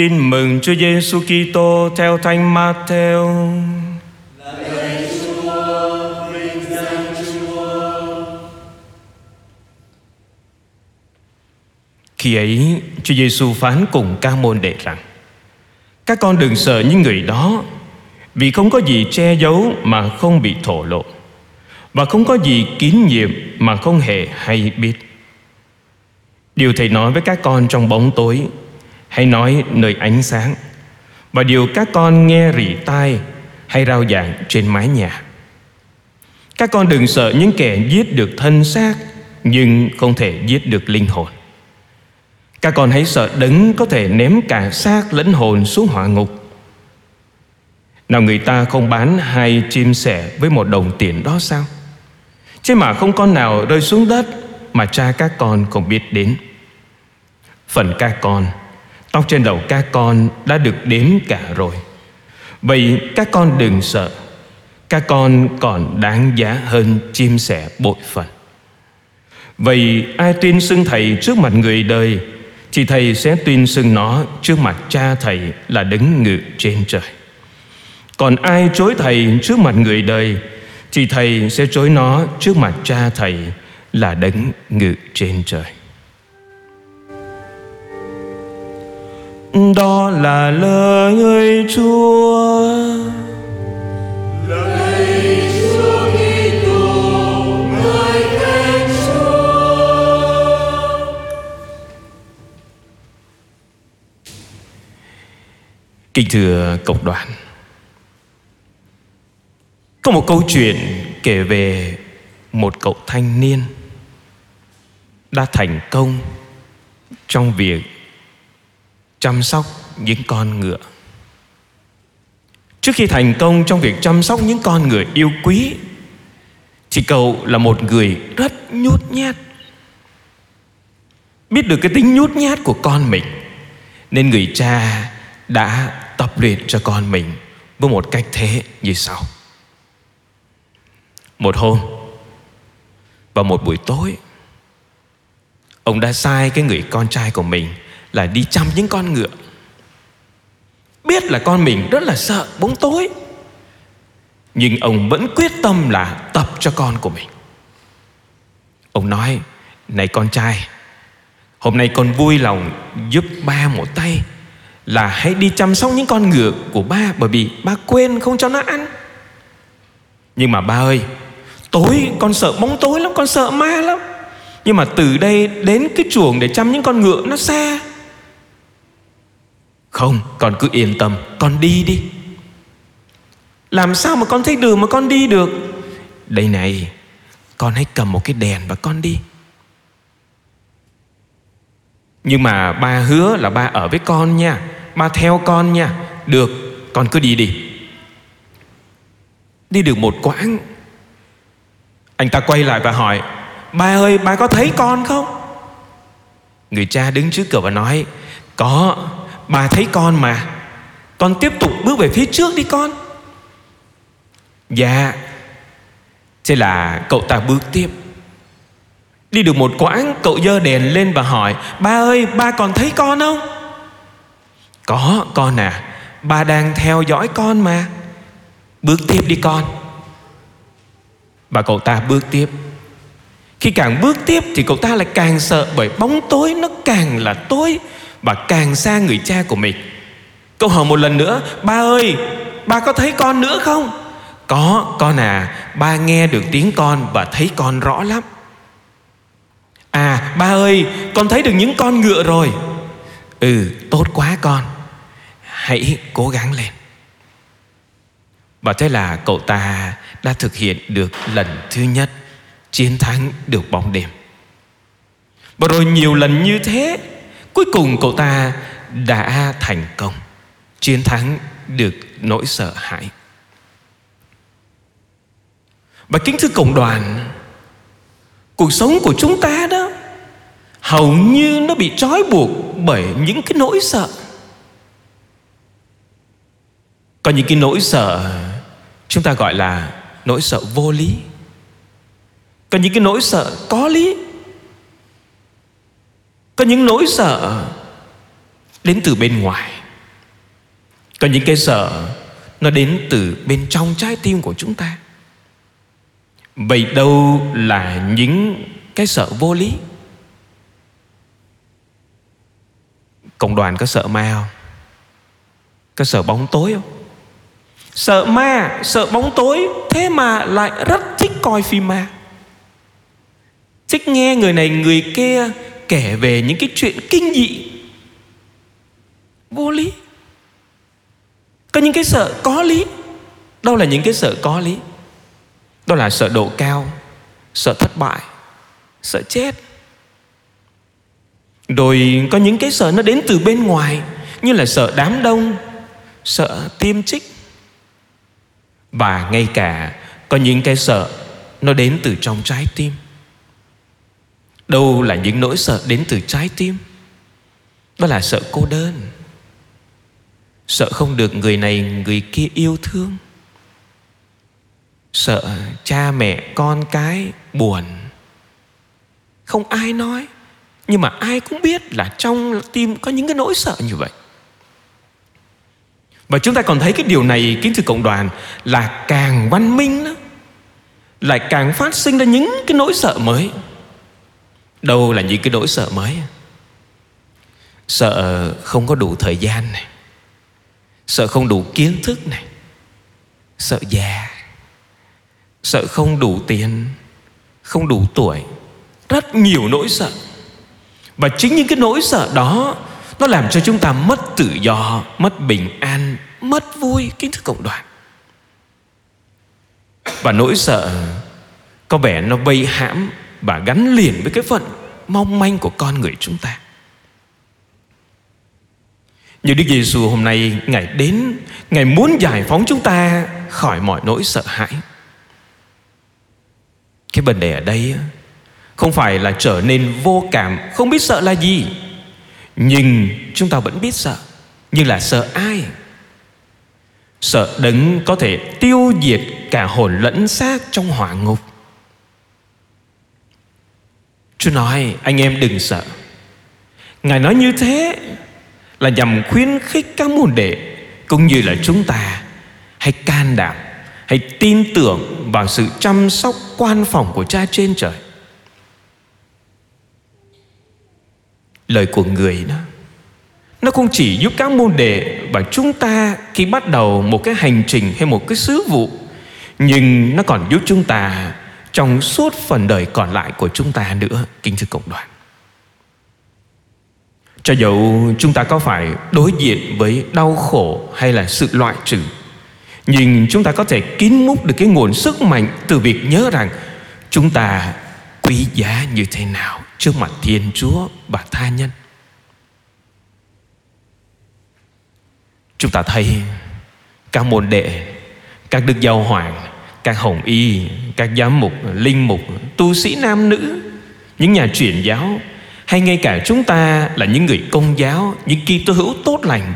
Tin mừng Chúa Giêsu Kitô theo Thánh Matthew. Khi ấy, Chúa Giêsu phán cùng các môn đệ rằng: Các con đừng sợ những người đó, vì không có gì che giấu mà không bị thổ lộ, và không có gì kín nhiệm mà không hề hay biết. Điều Thầy nói với các con trong bóng tối, hay nói nơi ánh sáng, và điều các con nghe rỉ tai hay rao giảng trên mái nhà. Các con đừng sợ những kẻ giết được thân xác nhưng không thể giết được linh hồn. Các con hãy sợ đấng có thể ném cả xác lẫn hồn xuống hỏa ngục. Nào người ta không bán hai chim sẻ với một đồng tiền đó sao? Chứ mà không con nào rơi xuống đất mà cha các con không biết đến. Phần các con, tóc trên đầu các con đã được đếm cả rồi. Vậy các con đừng sợ, các con còn đáng giá hơn chim sẻ bội phần. Vậy ai tuyên xưng thầy trước mặt người đời thì thầy sẽ tuyên xưng nó trước mặt cha thầy là đứng ngự trên trời. Còn ai chối thầy trước mặt người đời thì thầy sẽ chối nó trước mặt cha thầy là đấng ngự trên trời. Đó là lời ơi Chúa. Kính thưa cộng đoàn, Có một câu chuyện kể về một cậu thanh niên đã thành công trong việc chăm sóc những con ngựa. Trước khi thành công trong việc chăm sóc những con người yêu quý thì cậu là một người rất nhút nhát. Biết được cái tính nhút nhát của con mình, nên người cha đã tập luyện cho con mình với một cách thế như sau. Một hôm vào một buổi tối, ông đã sai cái người con trai của mình là đi chăm những con ngựa. Biết là con mình rất là sợ bóng tối nhưng ông vẫn quyết tâm là tập cho con của mình. Ông nói: "Này con trai, hôm nay con vui lòng giúp ba một tay là hãy đi chăm sóc những con ngựa của ba bởi vì ba quên không cho nó ăn. Nhưng mà ba ơi, tối con sợ bóng tối lắm, con sợ ma lắm. Nhưng mà từ đây đến cái chuồng để chăm những con ngựa nó xa. Không, con cứ yên tâm, con đi đi. Làm sao mà con thấy đường mà con đi được? Đây này, con hãy cầm một cái đèn và con đi. Nhưng mà ba hứa là ba ở với con nha Ba theo con nha Được con cứ đi đi Đi được một quãng Anh ta quay lại và hỏi Ba ơi ba có thấy con không Người cha đứng trước cửa và nói Có Bà thấy con mà. Con tiếp tục bước về phía trước đi con. Dạ. Thế là cậu ta bước tiếp. Đi được một quãng, cậu dơ đèn lên và hỏi, Ba ơi, ba còn thấy con không? Có, con à. Ba đang theo dõi con mà. Bước tiếp đi con. Và cậu ta bước tiếp. Khi càng bước tiếp Thì cậu ta lại càng sợ Bởi bóng tối nó càng là tối. Và càng xa người cha của mình. Câu hỏi một lần nữa, Ba ơi, ba có thấy con nữa không? Có, con à Ba nghe được tiếng con Và thấy con rõ lắm. À ba ơi, con thấy được những con ngựa rồi. Ừ tốt quá con. Hãy cố gắng lên. Và thế là cậu ta đã thực hiện được lần thứ nhất Chiến thắng được bóng đêm. Và rồi nhiều lần như thế Cuối cùng cậu ta đã thành công. Chiến thắng được nỗi sợ hãi. Và kính thưa cộng đoàn, Cuộc sống của chúng ta đó Hầu như nó bị trói buộc Bởi những cái nỗi sợ. Có những cái nỗi sợ Chúng ta gọi là nỗi sợ vô lý. Có những cái nỗi sợ có lý. Có những nỗi sợ Đến từ bên ngoài Có những cái sợ Nó đến từ bên trong trái tim của chúng ta Vậy đâu là những cái sợ vô lý Cộng đoàn có sợ ma không? Có sợ bóng tối không? Sợ ma, sợ bóng tối Thế mà lại rất thích coi phim ma Thích nghe người này người kia Kể về những cái chuyện kinh dị, Vô lý. Có những cái sợ có lý. Đâu là những cái sợ có lý? Đó là sợ độ cao, Sợ thất bại, Sợ chết. Rồi có những cái sợ nó đến từ bên ngoài, Như là sợ đám đông, Sợ tiêm trích Và ngay cả Có những cái sợ Nó đến từ trong trái tim. Đâu là những nỗi sợ đến từ trái tim? Đó là sợ cô đơn. Sợ không được người này, người kia yêu thương. Sợ cha mẹ, con cái buồn. Không ai nói, Nhưng mà ai cũng biết là trong tim có những cái nỗi sợ như vậy. Và chúng ta còn thấy cái điều này, Kính thưa cộng đoàn, Là càng văn minh đó, Lại càng phát sinh ra những cái nỗi sợ mới. Đâu là những cái nỗi sợ mới à? Sợ không có đủ thời gian này. Sợ không đủ kiến thức này. Sợ già. Sợ không đủ tiền. Không đủ tuổi. Rất nhiều nỗi sợ. Và chính những cái nỗi sợ đó, Nó làm cho chúng ta mất tự do, Mất bình an, Mất vui, kiến thức cộng đoàn. Và nỗi sợ Có vẻ nó vây hãm. Và gắn liền với cái phận Mong manh của con người chúng ta. Như Đức Giêsu hôm nay, Ngài đến, Ngài muốn giải phóng chúng ta Khỏi mọi nỗi sợ hãi. Cái vấn đề ở đây Không phải là trở nên vô cảm, Không biết sợ là gì, Nhưng chúng ta vẫn biết sợ. Nhưng là sợ ai? Sợ đấng có thể tiêu diệt Cả hồn lẫn xác trong hỏa ngục. Chúa nói, anh em đừng sợ. Ngài nói như thế là nhằm khuyến khích các môn đệ cũng như là chúng ta hãy can đảm, hãy tin tưởng vào sự chăm sóc quan phòng của cha trên trời. Lời của người đó, nó không chỉ giúp các môn đệ và chúng ta khi bắt đầu một cái hành trình hay một cái sứ vụ, nhưng nó còn giúp chúng ta trong suốt phần đời còn lại của chúng ta nữa kính thưa cộng đoàn. Cho dẫu chúng ta có phải đối diện với đau khổ hay là sự loại trừ Nhưng chúng ta có thể kín múc được cái nguồn sức mạnh từ việc nhớ rằng Chúng ta quý giá như thế nào trước mặt Thiên Chúa và tha nhân. Chúng ta thấy các môn đệ, các đức giáo hoàng, các hồng y, các giám mục, linh mục, tu sĩ nam nữ, những nhà truyền giáo hay ngay cả chúng ta là những người công giáo những kỳ tô hữu tốt lành.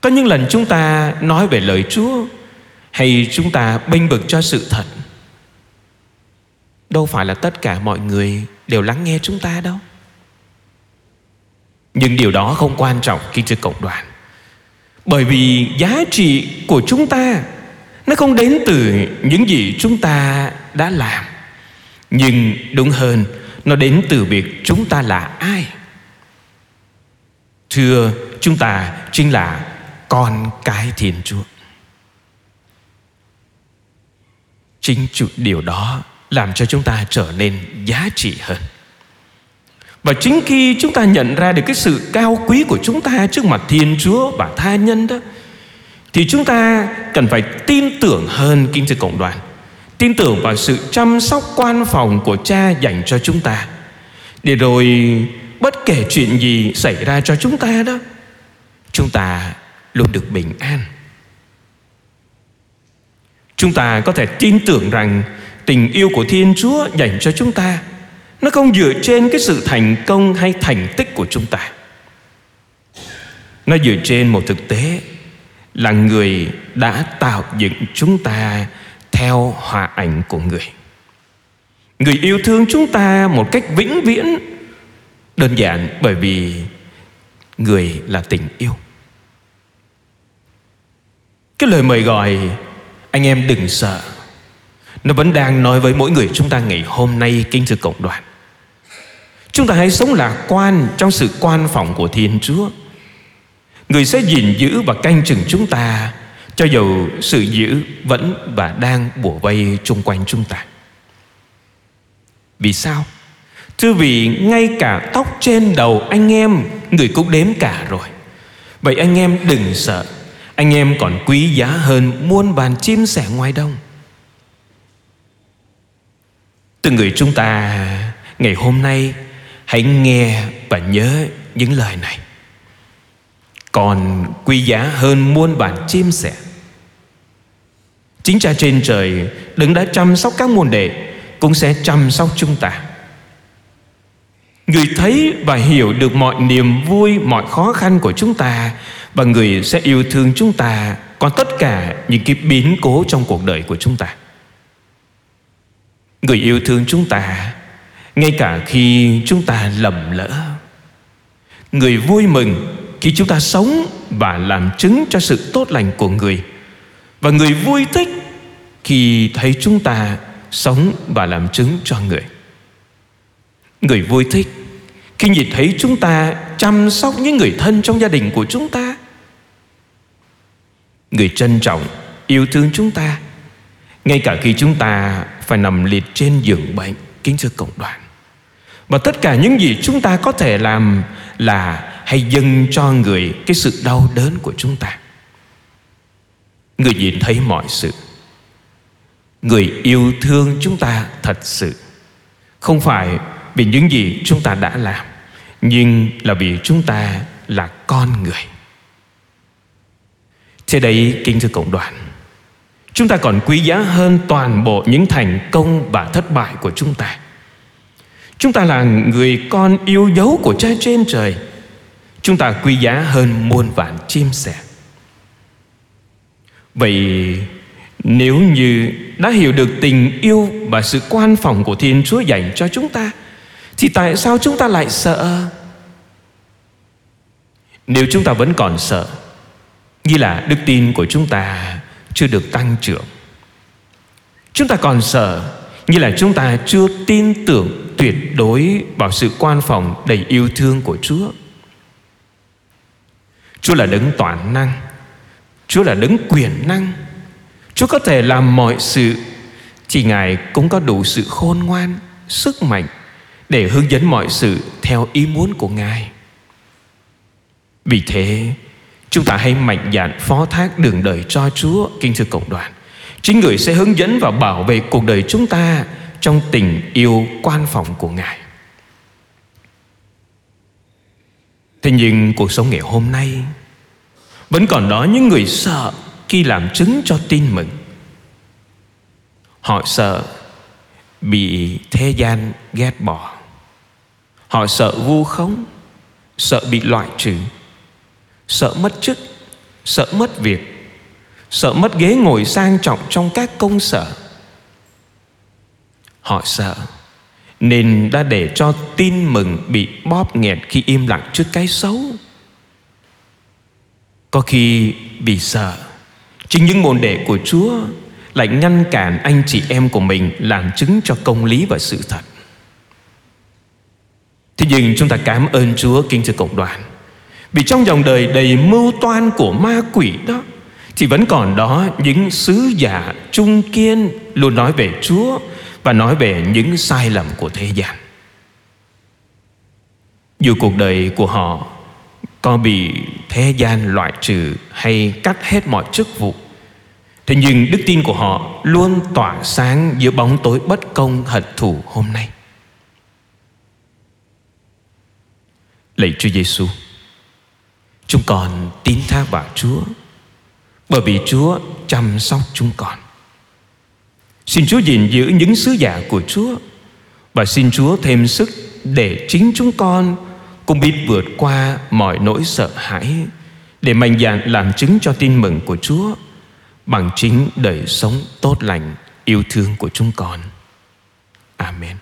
Có những lần chúng ta nói về lời chúa hay chúng ta bênh vực cho sự thật. Đâu phải là tất cả mọi người đều lắng nghe chúng ta đâu. Nhưng điều đó không quan trọng khi chưa cộng đoàn. Bởi vì giá trị của chúng ta nó không đến từ những gì chúng ta đã làm. Nhưng đúng hơn, nó đến từ việc chúng ta là ai? Thưa, chúng ta chính là con cái thiên chúa. Chính chủ, điều đó làm cho chúng ta trở nên giá trị hơn. Và chính khi chúng ta nhận ra được cái sự cao quý của chúng ta trước mặt thiên chúa và tha nhân đó thì chúng ta cần phải tin tưởng hơn kinh tế cộng đoàn. Tin tưởng vào sự chăm sóc quan phòng của cha dành cho chúng ta. Để rồi bất kể chuyện gì xảy ra cho chúng ta đó, chúng ta luôn được bình an. Chúng ta có thể tin tưởng rằng tình yêu của thiên chúa dành cho chúng ta, nó không dựa trên cái sự thành công hay thành tích của chúng ta. Nó dựa trên một thực tế là người đã tạo dựng chúng ta theo hòa ảnh của người. Người yêu thương chúng ta một cách vĩnh viễn, đơn giản bởi vì người là tình yêu. Cái lời mời gọi, Anh em đừng sợ, Nó vẫn đang nói với mỗi người chúng ta ngày hôm nay kinh thưa cộng đoàn. Chúng ta hãy sống lạc quan Trong sự quan phòng của Thiên Chúa. Người sẽ gìn giữ và canh chừng chúng ta, Cho dù sự giữ vẫn và đang bủa vây chung quanh chúng ta. Vì sao? Thưa vì ngay cả tóc trên đầu anh em, Người cũng đếm cả rồi. Vậy anh em đừng sợ, Anh em còn quý giá hơn muôn bàn chim sẻ ngoài đông Từng người chúng ta, ngày hôm nay Hãy nghe và nhớ những lời này. Còn quý giá hơn muôn bản chim sẻ. Chính cha trên trời Đấng đã chăm sóc các môn đệ Cũng sẽ chăm sóc chúng ta. Người thấy và hiểu được mọi niềm vui, mọi khó khăn của chúng ta Và người sẽ yêu thương chúng ta Còn tất cả những cái biến cố trong cuộc đời của chúng ta. Người yêu thương chúng ta Ngay cả khi chúng ta lầm lỡ. Người vui mừng khi chúng ta sống Và làm chứng cho sự tốt lành của người. Và người vui thích khi thấy chúng ta sống và làm chứng cho người. Người vui thích khi nhìn thấy chúng ta chăm sóc những người thân trong gia đình của chúng ta. Người trân trọng, yêu thương chúng ta Ngay cả khi chúng ta phải nằm liệt trên giường bệnh Kính thưa cộng đoàn. Và tất cả những gì chúng ta có thể làm Là hay dâng cho người cái sự đau đớn của chúng ta. Người nhìn thấy mọi sự. Người yêu thương chúng ta thật sự. Không phải vì những gì chúng ta đã làm, nhưng là vì chúng ta là con người. Thế đấy kính thưa cộng đoàn, chúng ta còn quý giá hơn toàn bộ những thành công và thất bại của chúng ta. Chúng ta là người con yêu dấu của cha trên trời chúng ta quý giá hơn muôn vạn chim sẻ. Vậy nếu như đã hiểu được tình yêu và sự quan phòng của thiên chúa dành cho chúng ta, thì tại sao chúng ta lại sợ? Nếu chúng ta vẫn còn sợ, như là đức tin của chúng ta chưa được tăng trưởng. Chúng ta còn sợ, như là chúng ta chưa tin tưởng tuyệt đối vào sự quan phòng đầy yêu thương của Chúa. Chúa là đấng toàn năng, Chúa là đấng quyền năng. Chúa có thể làm mọi sự, chỉ Ngài cũng có đủ sự khôn ngoan, sức mạnh để hướng dẫn mọi sự theo ý muốn của Ngài. Vì thế, chúng ta hãy mạnh dạn phó thác đường đời cho Chúa, Kinh thưa cộng đoàn. Chính người sẽ hướng dẫn và bảo vệ cuộc đời chúng ta trong tình yêu quan phòng của Ngài. Thế nhưng cuộc sống ngày hôm nay vẫn còn đó những người sợ khi làm chứng cho tin mừng. Họ sợ bị thế gian ghét bỏ. Họ sợ vu khống, Sợ bị loại trừ, Sợ mất chức, Sợ mất việc, Sợ mất ghế ngồi sang trọng trong các công sở. Họ sợ Nên đã để cho tin mừng bị bóp nghẹt khi im lặng trước cái xấu. Có khi vì sợ, Chính những môn đệ của Chúa Lại ngăn cản anh chị em của mình Làm chứng cho công lý và sự thật. Thế nhưng chúng ta cảm ơn Chúa kinh thưa cộng đoàn. Vì trong dòng đời đầy mưu toan của ma quỷ đó, Thì vẫn còn đó những sứ giả trung kiên Luôn nói về Chúa Và nói về những sai lầm của thế gian. Dù cuộc đời của họ có bị thế gian loại trừ hay cắt hết mọi chức vụ Thế nhưng đức tin của họ luôn tỏa sáng giữa bóng tối bất công hận thù hôm nay Lạy Chúa Giêsu, chúng con tín thác vào Chúa bởi vì Chúa chăm sóc chúng con. Xin Chúa gìn giữ những sứ giả của Chúa và xin Chúa thêm sức để chính chúng con cũng biết vượt qua mọi nỗi sợ hãi để mạnh dạn làm chứng cho tin mừng của Chúa bằng chính đời sống tốt lành, yêu thương của chúng con. Amen.